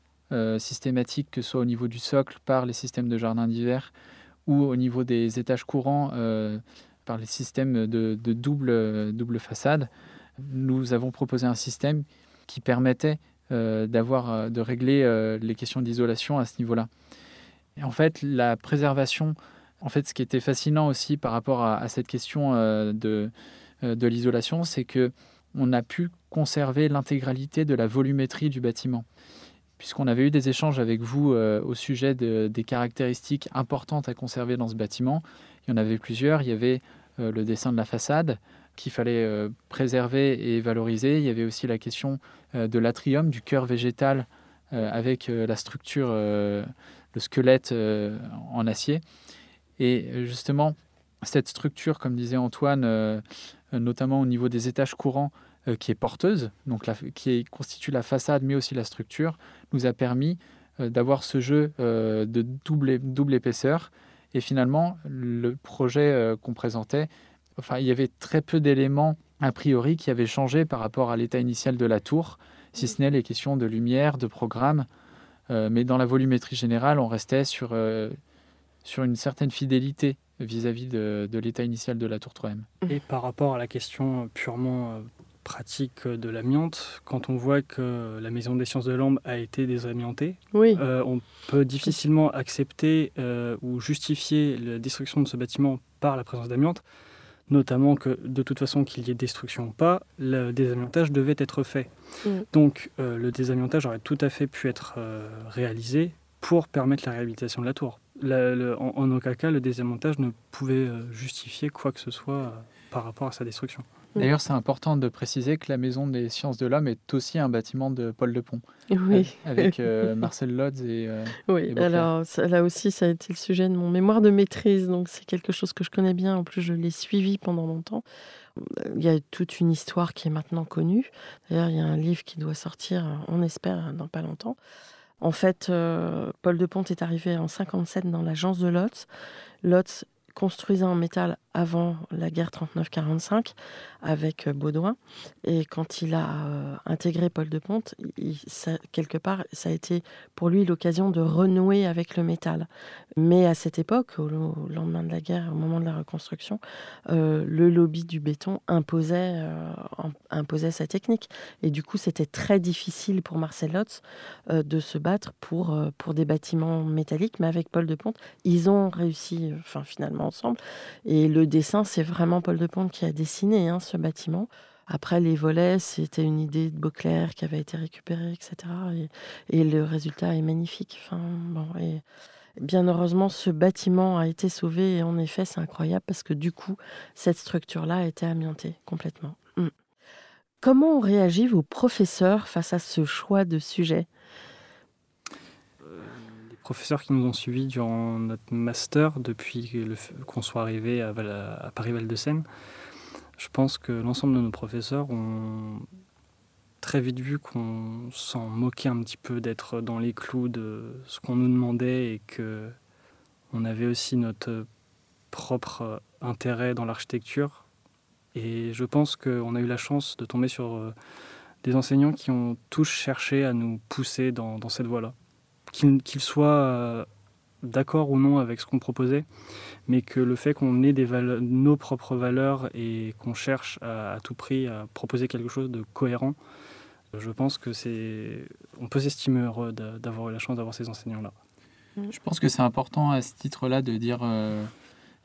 systématique, que ce soit au niveau du socle par les systèmes de jardin d'hiver, ou au niveau des étages courants euh, par les systèmes de, double, double façade, nous avons proposé un système qui permettait euh, d'avoir, euh, de régler les questions d'isolation à ce niveau-là. Et en fait, la préservation, en fait, ce qui était fascinant aussi par rapport à, cette question de, de l'isolation, c'est que on a pu conserver l'intégralité de la volumétrie du bâtiment puisqu'on avait eu des échanges avec vous euh, au sujet des caractéristiques importantes à conserver dans ce bâtiment. Il y en avait plusieurs. Il y avait euh, le dessin de la façade qu'il fallait euh, préserver et valoriser. Il y avait aussi la question de l'atrium, du cœur végétal avec la structure, le squelette en acier. Et justement, cette structure, comme disait Antoine, notamment au niveau des étages courants, qui est porteuse, donc qui constitue la façade mais aussi la structure, nous a permis euh, d'avoir ce jeu euh, de double, double épaisseur. Et finalement, le projet euh, qu'on présentait, enfin, il y avait très peu d'éléments a priori qui avaient changé par rapport à l'état initial de la tour, si ce n'est les questions de lumière, de programme. mais dans la volumétrie générale, on restait sur, sur une certaine fidélité vis-à-vis de, de l'état initial de la tour 3M. Et par rapport à la question purement pratique de l'amiante, quand on voit que la Maison des sciences de l'Ambe a été désamiantée, oui. Euh, on peut difficilement accepter euh, ou justifier la destruction de ce bâtiment par la présence d'amiante, notamment que de toute façon qu'il y ait destruction ou pas, le désamiantage devait être fait. Mm. Donc euh, le désamiantage aurait tout à fait pu être réalisé pour permettre la réhabilitation de la tour. en, en, aucun cas, le désamiantage ne pouvait justifier quoi que ce soit par rapport à sa destruction. D'ailleurs, c'est important de préciser que la Maison des sciences de l'homme est aussi un bâtiment de Paul de Pont, Oui. avec euh, Marcel Lodz et. euh, Oui, Et alors ça- là aussi, ça a été le sujet de mon mémoire de maîtrise, donc c'est quelque chose que je connais bien. En plus, je l'ai suivi pendant longtemps. Il y a toute une histoire qui est maintenant connue. D'ailleurs, il y a un livre qui doit sortir, on espère, dans pas longtemps. En fait, euh, Paul de Pont est arrivé en 57 dans l'agence de Lotz. Lotz construisait en métal avant la guerre 39-45 avec euh, Baudouin. Et quand il a euh, intégré Paul de Pont, il- ça- quelque part, ça a été pour lui l'occasion de renouer avec le métal. Mais à cette époque, au, lendemain de la guerre, au moment de la reconstruction, euh, le lobby du béton imposait, imposait sa technique. Et du coup, c'était très difficile pour Marcel Lotz de se battre pour, pour des bâtiments métalliques. Mais avec Paul de Pont, ils ont réussi, enfin finalement Et le dessin, c'est vraiment Paul de Pont qui a dessiné hein, ce bâtiment. Après, les volets, c'était une idée de Beauclerc qui avait été récupérée, etc. Et, le résultat est magnifique. Bon, et bien heureusement, ce bâtiment a été sauvé. Et en effet, c'est incroyable parce que du coup, cette structure-là a été amiantée complètement. Mm. Comment ont réagi vos professeurs face à ce choix de sujet? Professeurs qui nous ont suivis durant notre master depuis qu'on soit arrivé à, Val- à Paris-Val-de-Seine, je pense que l'ensemble de nos professeurs ont très vite vu qu'on s'en moquait un petit peu d'être dans les clous de ce qu'on nous demandait et que on avait aussi notre propre intérêt dans l'architecture. Et je pense qu'on a eu la chance de tomber sur euh, des enseignants qui ont tous cherché à nous pousser dans cette voie-là qu'ils soient euh, d'accord ou non avec ce qu'on proposait, mais que le fait qu'on ait des valeurs- nos propres valeurs et qu'on cherche à, à tout prix à proposer quelque chose de cohérent, je pense que c'est, on peut s'estimer heureux d'a- d'avoir eu la chance d'avoir ces enseignants-là. Je pense que c'est important à ce titre-là de dire euh,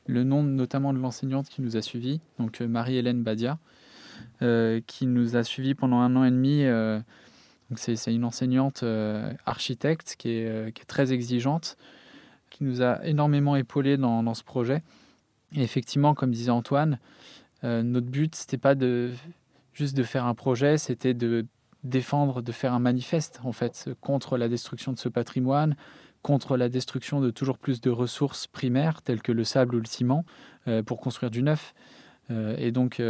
le nom notamment de l'enseignante qui nous a suivis, donc euh, Marie-Hélène Badia, euh, qui nous a suivis pendant un an et demi. euh, c'est, une enseignante euh, architecte qui est, euh, qui est très exigeante, qui nous a énormément épaulés dans, ce projet. Et effectivement, comme disait Antoine, euh, notre but, c'était pas de juste de faire un projet, c'était de défendre, de faire un manifeste en fait contre la destruction de ce patrimoine, contre la destruction de toujours plus de ressources primaires telles que le sable ou le ciment pour construire du neuf. Et donc,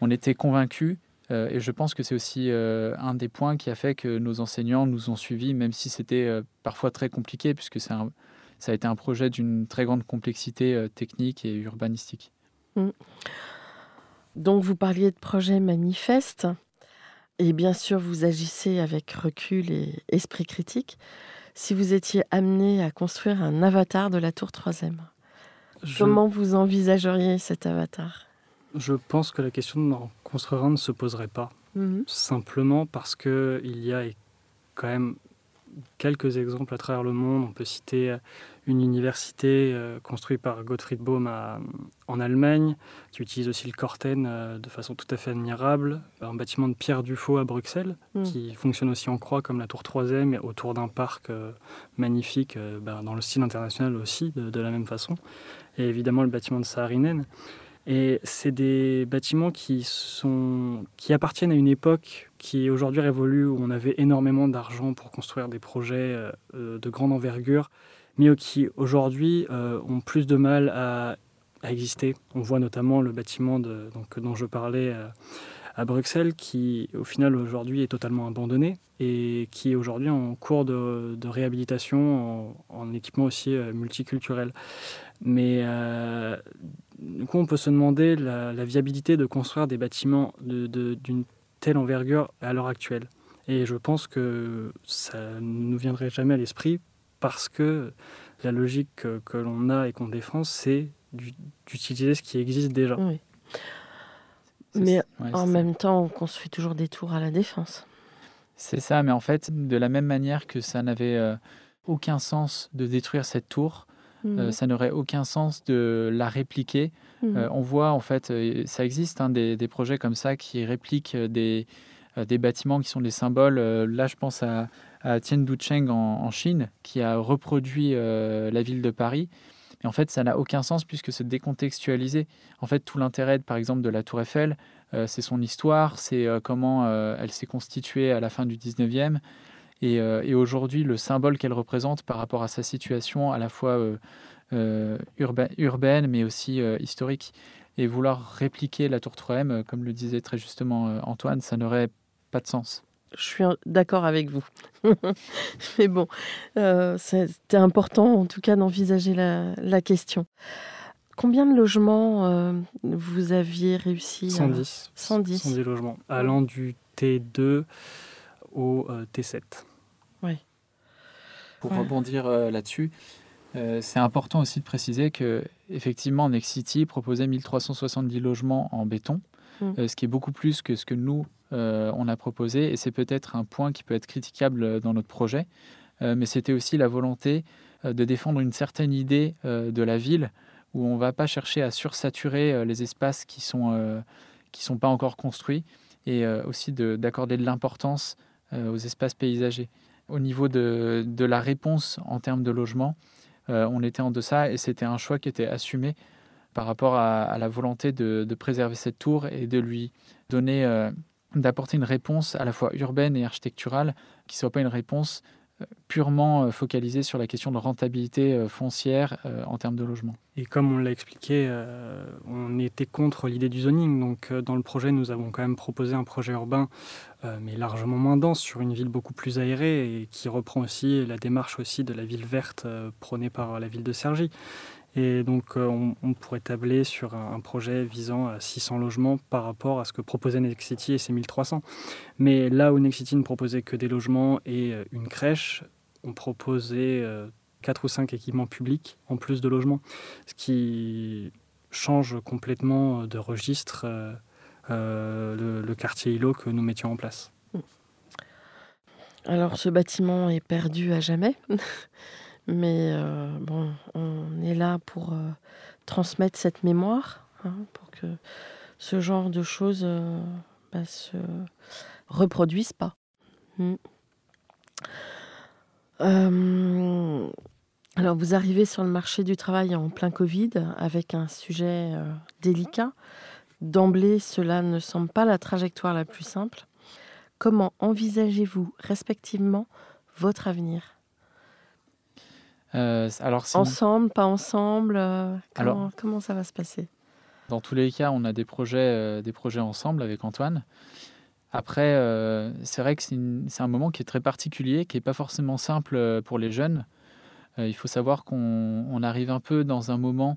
on était convaincus, et je pense que c'est aussi euh, un des points qui a fait que nos enseignants nous ont suivis, même si c'était euh, parfois très compliqué, puisque c'est un- ça a été un projet d'une très grande complexité euh, technique et urbanistique. Donc, vous parliez de projet manifeste. Et bien sûr, vous agissez avec recul et esprit critique. Si vous étiez amené à construire un avatar de la tour 3 Je, comment vous envisageriez cet avatar? Je pense que la question d'en construire un ne se poserait pas. Mhm. simplement parce que il y a quand même quelques exemples à travers le monde. On peut citer une université euh, construite par Gottfried Baum à- en Allemagne, qui utilise aussi le Corten euh, de façon tout à fait admirable. Un bâtiment de Pierre Dufaux à Bruxelles, Mm. qui fonctionne aussi en croix comme la tour 3e, autour d'un parc euh, magnifique, euh, ben, dans le style international aussi, de, de la même façon. Et évidemment le bâtiment de Saarinen. Et c'est des bâtiments qui, appartiennent à une époque qui est aujourd'hui révolue, où on avait énormément d'argent pour construire des projets euh, de grande envergure, mais qui aujourd'hui euh, ont plus de mal à, exister. On voit notamment le bâtiment dont je parlais euh, à Bruxelles, qui au final aujourd'hui est totalement abandonné et qui est aujourd'hui en cours de, réhabilitation en, en équipement aussi multiculturel. Mais du coup, on peut se demander la, la viabilité de construire des bâtiments de- de- d'une telle envergure à l'heure actuelle. Et je pense que ça ne nous viendrait jamais à l'esprit parce que la logique que, que l'on a et qu'on défend, c'est du- d'utiliser ce qui existe déjà. Oui. Mais ouais, en même temps, on construit toujours des tours à la défense. C'est ça, mais en fait, de la même manière que ça n'avait euh, aucun sens de détruire cette tour, euh, Mhm. ça n'aurait aucun sens de la répliquer. Mhm. Euh, on voit, en fait, euh, ça existe hein, des, des projets comme ça qui répliquent des, des bâtiments qui sont des symboles. Là, je pense à, à Tianducheng en, en Chine, qui a reproduit euh, la ville de Paris. Mais en fait, ça n'a aucun sens puisque c'est décontextualisé. En fait, tout l'intérêt, par exemple, de la Tour Eiffel, euh, c'est son histoire, c'est euh, comment elle s'est constituée à la fin du 19e. Et, et aujourd'hui, le symbole qu'elle représente par rapport à sa situation, à la fois urbaine, urbaine, mais aussi historique. Et vouloir répliquer la Tour 3M, comme le disait très justement Antoine, ça n'aurait pas de sens. Je suis d'accord avec vous. Mais bon, c'était important en tout cas d'envisager la, la, question. Combien de logements euh, vous aviez réussi 110. 110. 110 logements, allant du T2 au euh, T7. Pour rebondir euh, là-dessus, c'est important aussi de préciser que effectivement Next City proposait 1370 logements en béton, mm. ce qui est beaucoup plus que ce que nous on a proposé, et c'est peut-être un point qui peut être critiquable dans notre projet, mais c'était aussi la volonté de défendre une certaine idée de la ville où on ne va pas chercher à sursaturer euh, les espaces qui ne sont, euh, qui sont pas encore construits et euh, aussi d'accorder de, l'importance aux espaces paysagers. Au niveau de, la réponse en termes de logement, on était en deçà et c'était un choix qui était assumé par rapport à, la volonté de, de, préserver cette tour et de lui donner, d'apporter une réponse à la fois urbaine et architecturale qui ne soit pas une réponse purement euh, focalisé sur la question de rentabilité euh, foncière euh, en termes de logement. Et comme on l'a expliqué, on était contre l'idée du zoning. Donc dans le projet, nous avons quand même proposé un projet urbain, mais largement moins dense, sur une ville beaucoup plus aérée et qui reprend aussi la démarche aussi de la ville verte prônée par la ville de Cergy. Et donc, euh, on, pourrait tabler sur un, projet visant à 600 logements par rapport à ce que proposait Nexity et ses 1300. Mais là où Nexity ne proposait que des logements et euh, une crèche, on proposait 4 euh, ou 5 équipements publics en plus de logements, ce qui change complètement de registre le, le, quartier îlot que nous mettions en place. Alors, ce bâtiment est perdu à jamais Mais euh, bon, on est là pour euh, transmettre cette mémoire, hein, pour que ce genre de choses ne euh, bah, se reproduisent pas. Hmm. alors, vous arrivez sur le marché du travail en plein Covid avec un sujet délicat. D'emblée, cela ne semble pas la trajectoire la plus simple. Comment envisagez-vous respectivement votre avenir? Alors, ensemble, pas ensemble euh, comment, alors, comment, ça va se passer? Dans tous les cas, on a des projets, euh, des projets ensemble avec Antoine. Après, c'est vrai que c'est un moment qui est très particulier, qui n'est pas forcément simple pour les jeunes. il faut savoir qu'on arrive un peu dans un moment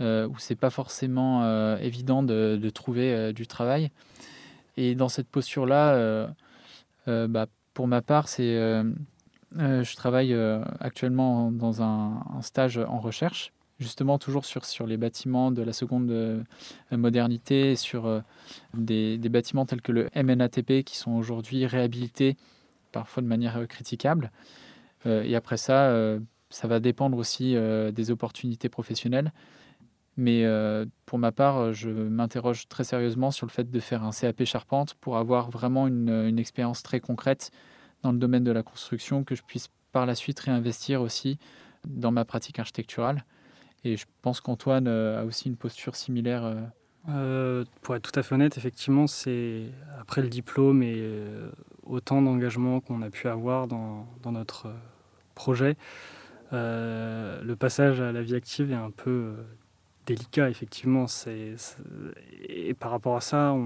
où c'est pas forcément évident de, de trouver du travail. Et dans cette posture-là, bah, pour ma part, c'est euh, je travaille euh, actuellement dans un, stage en recherche, justement toujours sur, sur les bâtiments de la seconde euh, modernité, sur des, bâtiments tels que le MNATP qui sont aujourd'hui réhabilités parfois de manière critiquable. et après ça, ça va dépendre aussi des opportunités professionnelles. Mais pour ma part, je m'interroge très sérieusement sur le fait de faire un CAP charpente pour avoir vraiment une expérience très concrète dans le domaine de la construction, que je puisse par la suite réinvestir aussi dans ma pratique architecturale. Et je pense qu'Antoine euh, a aussi une posture similaire. Euh. Euh, pour être tout à fait honnête, effectivement, c'est après le diplôme et autant d'engagement qu'on a pu avoir dans, dans notre projet, le passage à la vie active est un peu délicat, effectivement. Et par rapport à ça,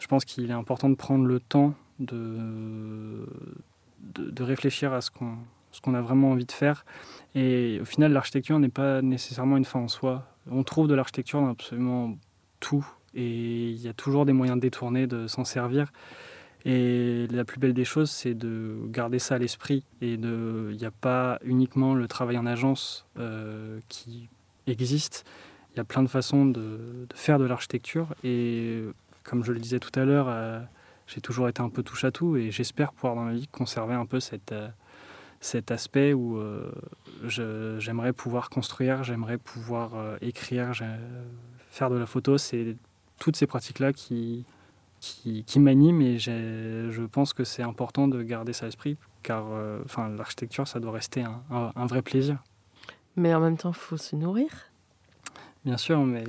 je pense qu'il est important de prendre le temps de, de, réfléchir à ce qu'on ce qu'on a vraiment envie de faire. Et au final, l'architecture n'est pas nécessairement une fin en soi. On trouve de l'architecture dans absolument tout, et il y a toujours des moyens détournés de s'en servir. Et la plus belle des choses, c'est de garder ça à l'esprit. Et il n'y a pas uniquement le travail en agence euh, qui existe. Il y a plein de façons de, de faire de l'architecture. Et comme je le disais tout à l'heure, euh, j'ai toujours été un peu touche à tout et j'espère pouvoir dans ma vie conserver un peu cette, euh, cet aspect où euh, j'aimerais pouvoir construire, j'aimerais pouvoir euh, écrire, faire de la photo. C'est toutes ces pratiques-là qui, qui, qui m'animent et je pense que c'est important de garder ça à l'esprit car enfin, l'architecture, ça doit rester un, un, vrai plaisir. Mais en même temps, il faut se nourrir. Bien sûr, mais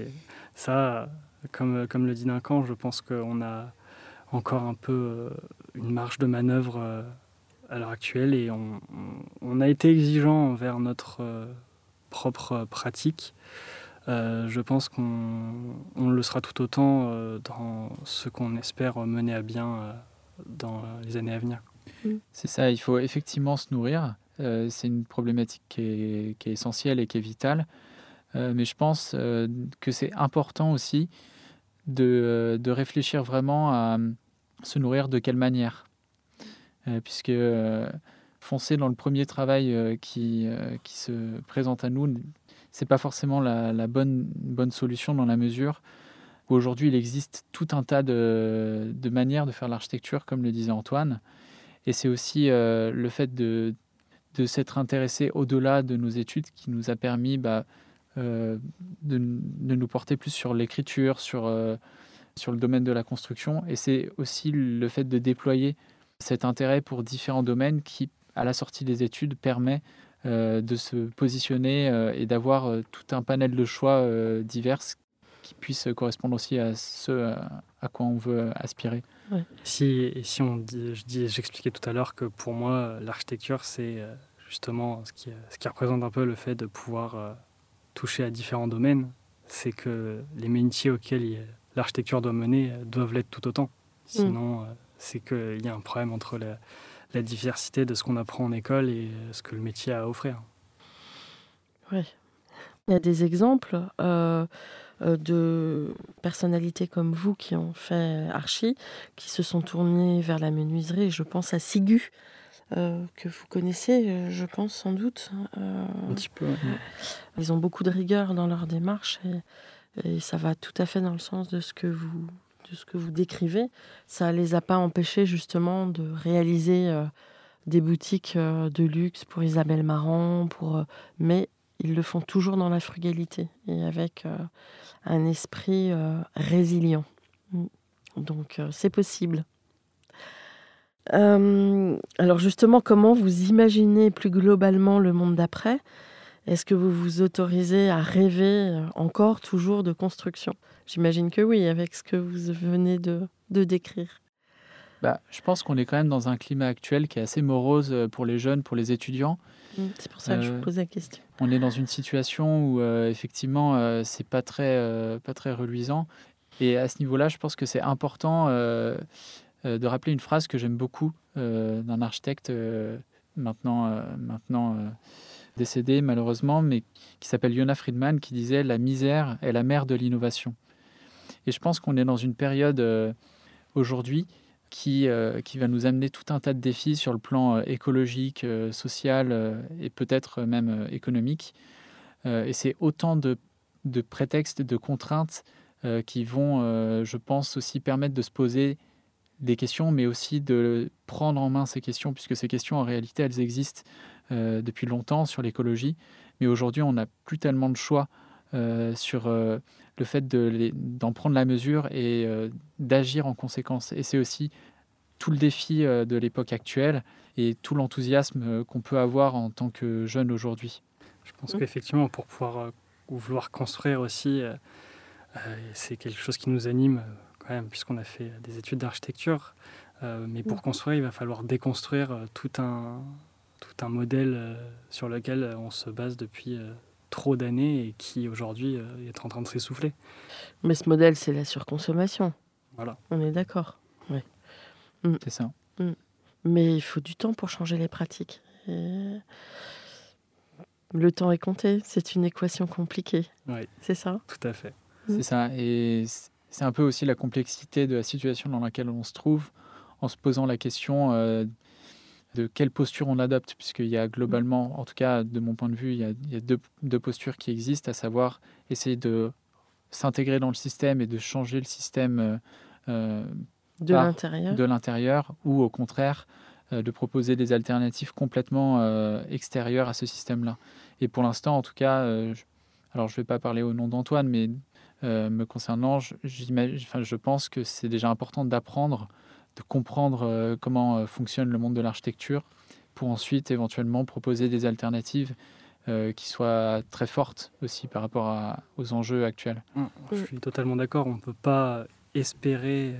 ça, comme, comme le dit Duncan, je pense qu'on a encore un peu euh, une marge de manœuvre euh, à l'heure actuelle et on, on, a été exigeant envers notre euh, propre pratique. je pense qu'on on le sera tout autant dans ce qu'on espère mener à bien dans les années à venir. C'est ça, il faut effectivement se nourrir. c'est une problématique qui est, qui est, essentielle et qui est vitale. mais je pense que c'est important aussi de, de, réfléchir vraiment à se nourrir de quelle manière euh, Puisque euh, foncer dans le premier travail euh, qui, qui se présente à nous, c'est pas forcément la, bonne, bonne solution dans la mesure où aujourd'hui il existe tout un tas de, de manières de faire l'architecture, comme le disait Antoine. Et c'est aussi le fait de, de s'être intéressé au-delà de nos études qui nous a permis bah, de, de, nous porter plus sur l'écriture, sur sur le domaine de la construction. Et c'est aussi le fait de déployer cet intérêt pour différents domaines qui, à la sortie des études, permet euh, de se positionner euh, et d'avoir euh, tout un panel de choix divers qui puissent correspondre aussi à ce à quoi on veut aspirer. Si, si on dit, je dis, j'expliquais tout à l'heure que pour moi, l'architecture, c'est justement ce qui, ce qui représente un peu le fait de pouvoir toucher à différents domaines. C'est que les métiers auxquels il l'architecture doit mener euh, doivent l'être tout autant. Sinon, mm. euh, c'est qu'il y a un problème entre la, diversité de ce qu'on apprend en école et euh, ce que le métier a à offrir. Oui. Il y a des exemples de personnalités comme vous qui ont fait archi, qui se sont tournées vers la menuiserie. Je pense à Sigu, que vous connaissez, je pense sans doute. Un petit peu. Ils ont beaucoup de rigueur dans leur démarche et et ça va tout à fait dans le sens de ce que vous, de ce que vous décrivez. Ça les a pas empêchés justement de réaliser euh, des boutiques euh, de luxe pour Isabelle Marant, pour, euh, mais ils le font toujours dans la frugalité et avec un esprit résilient. Mm. Donc c'est possible. alors justement, comment vous imaginez plus globalement le monde d'après? Est-ce que vous vous autorisez à rêver euh, encore toujours de construction? J'imagine que oui, avec ce que vous venez de, décrire. Bah, je pense qu'on est quand même dans un climat actuel qui est assez morose euh, pour les jeunes, pour les étudiants. Mmh, c'est pour ça que je vous euh, pose la question. On est dans une situation où effectivement c'est pas très pas très reluisant. Et à ce niveau-là, je pense que c'est important de rappeler une phrase que j'aime beaucoup d'un architecte maintenant maintenant décédé malheureusement, mais qui s'appelle Yona Friedman, qui disait La misère est la mère de l'innovation. Et je pense qu'on est dans une période euh, aujourd'hui qui, euh, qui va nous amener tout un tas de défis sur le plan euh, écologique, social et peut-être même économique. et c'est autant de, de, prétextes, de contraintes qui vont, je pense, aussi permettre de se poser des questions, mais aussi de prendre en main ces questions, puisque ces questions, en réalité, elles existent euh, depuis longtemps sur l'écologie, mais aujourd'hui, on n'a plus tellement de choix euh, sur euh, le fait d'en prendre la mesure et d'agir en conséquence. Et c'est aussi tout le défi de l'époque actuelle et tout l'enthousiasme qu'on peut avoir en tant que jeune aujourd'hui. Je pense qu'effectivement, pour pouvoir ou vouloir construire aussi, c'est quelque chose qui nous anime quand même, puisqu'on a fait des études d'architecture. mais pour construire, il va falloir déconstruire tout un, tout un modèle euh, sur lequel on se base depuis euh, trop d'années et qui aujourd'hui euh, est en train de s'essouffler. Mais ce modèle, c'est la surconsommation. Voilà. On est d'accord. Oui. Mm. C'est ça. Mm. Mais il faut du temps pour changer les pratiques. Le temps est compté. C'est une équation compliquée. Oui. C'est ça? Tout à fait. C'est mm. ça. Et c'est un peu aussi la complexité de la situation dans laquelle on se trouve en se posant la question de quelle posture on adopte, puisqu'il y a globalement, en tout cas de mon point de vue, il y a, deux, postures qui existent, à savoir essayer de s'intégrer dans le système et de changer le système euh, euh, de l'intérieur, ou au contraire euh, de proposer des alternatives complètement extérieures à ce système-là. Et pour l'instant, en tout cas, alors je ne vais pas parler au nom d'Antoine, mais me concernant, je, je pense que c'est déjà important d'apprendre de comprendre euh, comment euh, fonctionne le monde de l'architecture pour ensuite éventuellement proposer des alternatives qui soit très forte aussi par rapport aux enjeux actuels. Mmh, je suis totalement d'accord. On ne peut pas espérer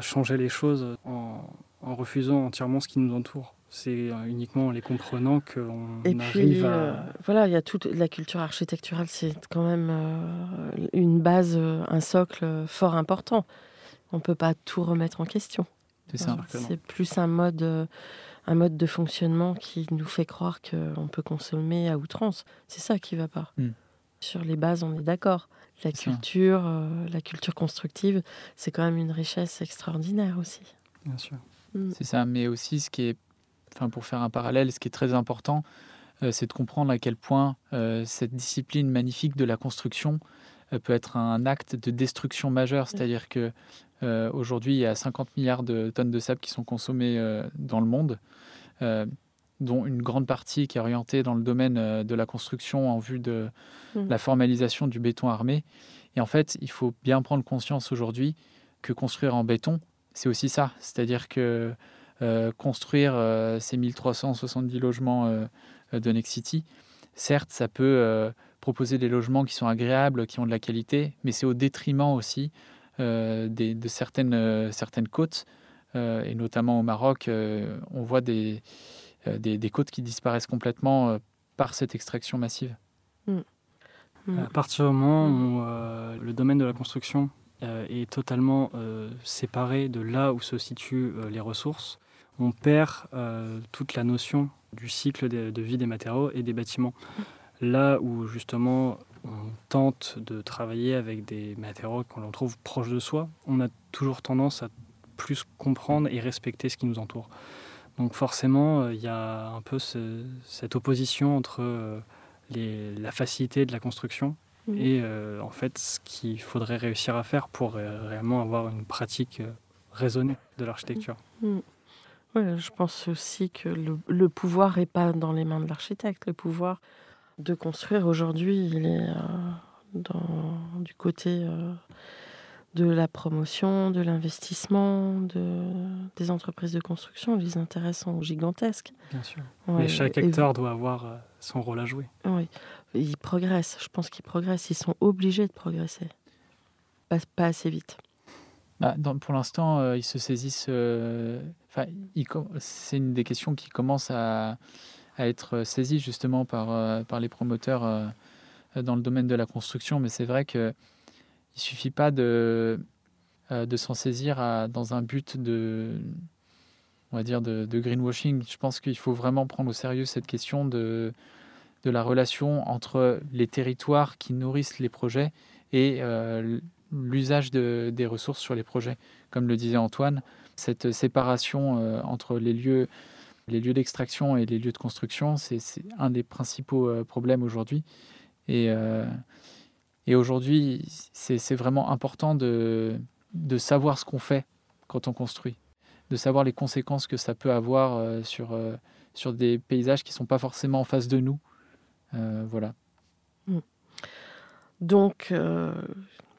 changer les choses en, en refusant entièrement ce qui nous entoure. C'est euh, uniquement en les comprenant qu'on arrive à... Euh, voilà, il y a toute la culture architecturale, c'est quand même euh, une base, un socle fort important. On ne peut pas tout remettre en question. C'est ça. C'est plus un mode, un mode de fonctionnement qui nous fait croire qu'on peut consommer à outrance. C'est ça qui ne va pas. Hmm. Sur les bases, on est d'accord. La culture, la culture constructive, c'est quand même une richesse extraordinaire aussi. Bien sûr. Hmm. C'est ça, mais aussi ce qui est enfin pour faire un parallèle, ce qui est très important, euh, c'est de comprendre à quel point euh, cette discipline magnifique de la construction euh, peut être un acte de destruction majeure. C'est-à-dire que aujourd'hui, il y a 50 milliards de tonnes de sable qui sont consommées dans le monde, dont une grande partie qui est orientée dans le domaine de la construction en vue de mmh. la formalisation du béton armé. Et en fait, il faut bien prendre conscience aujourd'hui que construire en béton, c'est aussi ça. C'est-à-dire que euh, construire euh, ces 1370 logements euh, de Next City, certes, ça peut proposer des logements qui sont agréables, qui ont de la qualité, mais c'est au détriment aussi de certaines, certaines côtes, et notamment au Maroc, on voit des, des, côtes qui disparaissent complètement par cette extraction massive. Mm. Mm. À partir du moment où le domaine de la construction est totalement séparé de là où se situent les ressources, on perd euh, toute la notion du cycle de, vie des matériaux et des bâtiments. Là où justement on tente de travailler avec des matériaux qu'on trouve proches de soi, on a toujours tendance à plus comprendre et respecter ce qui nous entoure. Donc forcément, euh, il y a un peu cette opposition entre euh, la facilité de la construction mmh. et en fait ce qu'il faudrait réussir à faire pour réellement avoir une pratique raisonnée de l'architecture. Mmh je pense aussi que le, pouvoir n'est pas dans les mains de l'architecte. Le pouvoir de construire aujourd'hui, il est euh, dans, du côté euh, de la promotion, de l'investissement, de, des entreprises de construction. Les intérêts sont gigantesques. Bien sûr. Mais chaque acteur doit avoir euh, son rôle à jouer. Oui, ils progressent. Je pense qu'ils progressent. Ils sont obligés de progresser. pas assez vite. Bah, pour l'instant, euh, ils se saisissent. Euh, c'est une des questions qui commence à, être saisie justement par, euh, par les promoteurs dans le domaine de la construction. Mais c'est vrai qu'il ne suffit pas de, de s'en saisir dans un but de, on va dire, de, greenwashing. Je pense qu'il faut vraiment prendre au sérieux cette question de, de la relation entre les territoires qui nourrissent les projets et l'usage des ressources sur les projets. Comme le disait Antoine, cette séparation euh, entre les lieux, les lieux d'extraction et les lieux de construction, c'est un des principaux euh, problèmes aujourd'hui. Et, euh, aujourd'hui, c'est vraiment important de, savoir ce qu'on fait quand on construit, de savoir les conséquences que ça peut avoir sur, sur des paysages qui ne sont pas forcément en face de nous. voilà. Mmh. Donc,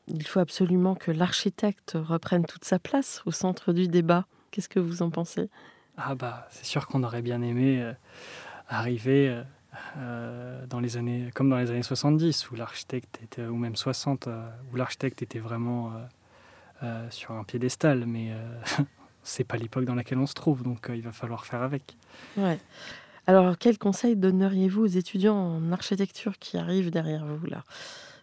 il faut absolument que l'architecte reprenne toute sa place au centre du débat. Qu'est-ce que vous en pensez? Ah bah, c'est sûr qu'on aurait bien aimé euh, arriver euh, euh, dans les années, comme dans les années 70, où l'architecte était, ou même 60, où l'architecte était vraiment sur un piédestal, mais c'est pas l'époque dans laquelle on se trouve, donc il va falloir faire avec. Ouais. Alors, quel conseil donneriez-vous aux étudiants en architecture qui arrivent derrière vous là,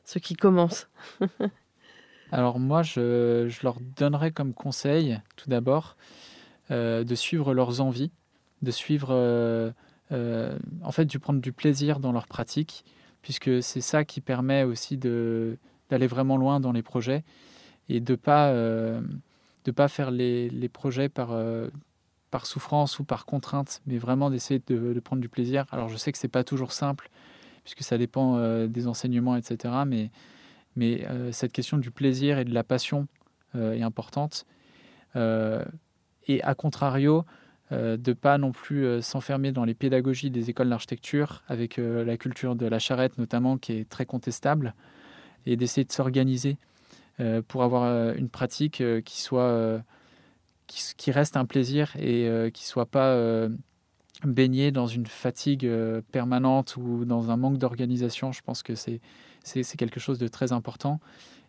ceux qui commencent Alors moi, je, leur donnerais comme conseil, tout d'abord, euh, de suivre leurs envies, de suivre, euh, euh, en fait, de prendre du plaisir dans leur pratique, puisque c'est ça qui permet aussi d'aller vraiment loin dans les projets et de pas de pas faire les, projets par par souffrance ou par contrainte, mais vraiment d'essayer de, prendre du plaisir. Alors je sais que c'est pas toujours simple, puisque ça dépend des enseignements, etc. Mais mais euh, cette question du plaisir et de la passion euh, est importante. Euh, et à contrario, de ne pas non plus s'enfermer dans les pédagogies des écoles d'architecture, avec la culture de la charrette notamment, qui est très contestable, et d'essayer de s'organiser pour avoir une pratique qui soit qui, reste un plaisir et qui soit pas baigner dans une fatigue permanente ou dans un manque d'organisation. Je pense que c'est quelque chose de très important.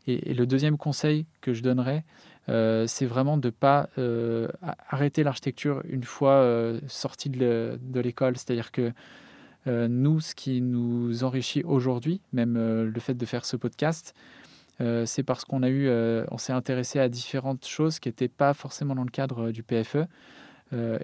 Et, le deuxième conseil que je donnerais, c'est vraiment de ne pas arrêter l'architecture une fois sorti de l'école. C'est-à-dire que nous, ce qui nous enrichit aujourd'hui, même le fait de faire ce podcast, euh, c'est parce qu'on a eu, euh, on s'est intéressé à différentes choses qui n'étaient pas forcément dans le cadre euh, du PFE.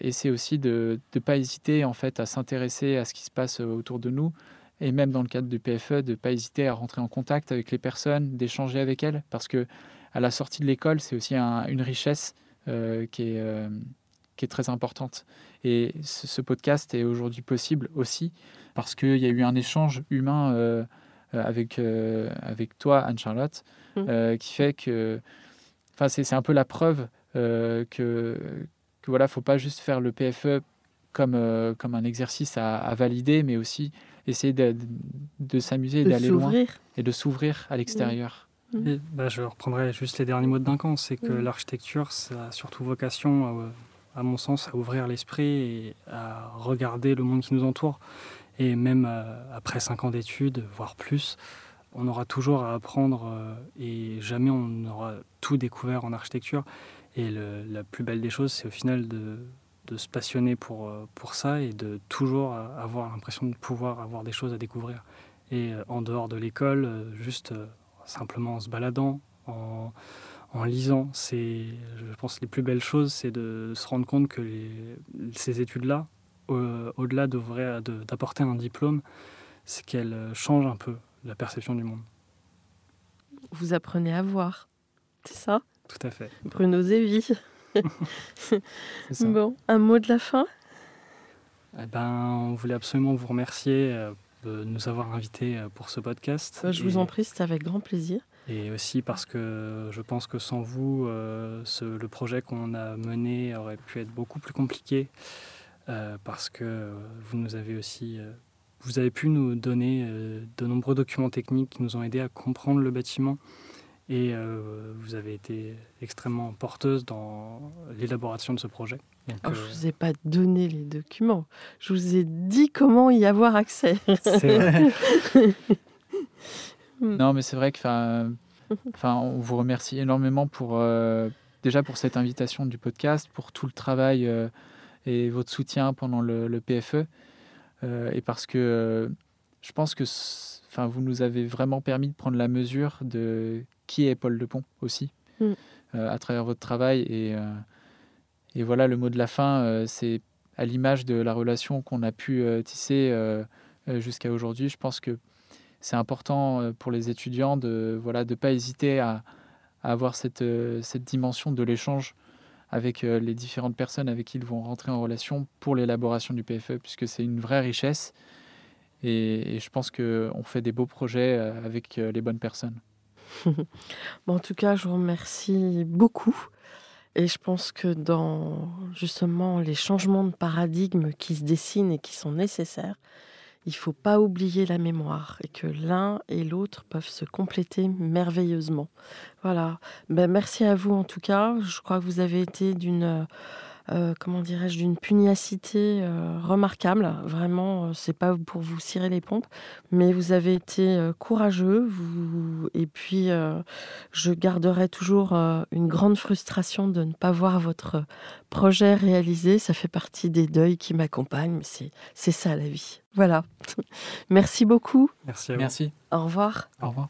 et c'est aussi de ne pas hésiter en fait à s'intéresser à ce qui se passe autour de nous et même dans le cadre du PFE de ne pas hésiter à rentrer en contact avec les personnes, d'échanger avec elles parce que à la sortie de l'école c'est aussi une richesse qui est qui est très importante. Et ce, ce podcast est aujourd'hui possible aussi parce qu'il y a eu un échange humain euh, avec, euh, avec toi, Anne-Charlotte, mmh. euh, qui fait que. C'est un peu la preuve que, que voilà, faut pas juste faire le PFE comme, comme un exercice à, valider, mais aussi essayer de, de, s'amuser, d'aller loin et de s'ouvrir à l'extérieur. Mmh. Bah, je reprendrai juste les derniers mots de Duncan, c'est que l'architecture, ça a surtout vocation, à, mon sens, à ouvrir l'esprit et à regarder le monde qui nous entoure. Et même euh, après cinq ans d'études, voire plus, on aura toujours à apprendre euh, et jamais on n'aura tout découvert en architecture. Et la plus belle des choses, c'est au final de, se passionner pour, euh, pour ça et de toujours avoir l'impression de pouvoir avoir des choses à découvrir. Et en dehors de l'école, juste simplement en se baladant, en, en lisant, c'est, je pense, les plus belles choses, c'est de se rendre compte que ces études-là, au-delà d'apporter un diplôme, c'est qu'elle euh, change un peu la perception du monde. Vous apprenez à voir, c'est ça? Tout à fait. Bruno Zévi. Bon, un mot de la fin eh ben, On voulait absolument vous remercier euh, de nous avoir invités euh, pour ce podcast. Je vous en prie, c'était avec grand plaisir. Et aussi parce que je pense que sans vous, le projet qu'on a mené aurait pu être beaucoup plus compliqué. Euh, parce que vous nous avez aussi, euh, vous avez pu nous donner euh, de nombreux documents techniques qui nous ont aidés à comprendre le bâtiment et vous avez été extrêmement porteuse dans l'élaboration de ce projet. je ne vous ai pas donné les documents, je vous ai dit comment y avoir accès. Vrai. non, mais c'est vrai que, enfin, on vous remercie énormément pour déjà pour cette invitation du podcast, pour tout le travail et votre soutien pendant le, PFE. Euh, et parce que euh, je pense que enfin, vous nous avez vraiment permis de prendre la mesure de qui est Paul Lepont aussi, mm. euh, à travers votre travail. Et, et, voilà, le mot de la fin, c'est à l'image de la relation qu'on a pu tisser jusqu'à aujourd'hui. Je pense que c'est important pour les étudiants de ne voilà, de pas hésiter à, à avoir cette, cette dimension de l'échange avec euh, les différentes personnes avec qui ils vont rentrer en relation pour l'élaboration du PFE, puisque c'est une vraie richesse. Et, je pense qu'on fait des beaux projets euh, avec euh, les bonnes personnes. en tout cas, je vous remercie beaucoup. Et je pense que dans justement les changements de paradigme qui se dessinent et qui sont nécessaires, il faut pas oublier la mémoire et que l'un et l'autre peuvent se compléter merveilleusement. Voilà. Ben, merci à vous en tout cas. Je crois que vous avez été d'une euh, comment dirais-je, d'une pugnacité euh, remarquable. Vraiment, euh, c'est pas pour vous cirer les pompes, mais vous avez été courageux. Vous... Et puis, je garderai toujours une grande frustration de ne pas voir votre projet réalisé. Ça fait partie des deuils qui m'accompagnent, mais c'est ça la vie. Voilà. Merci beaucoup. Merci. À vous. Merci. Au revoir. Au revoir.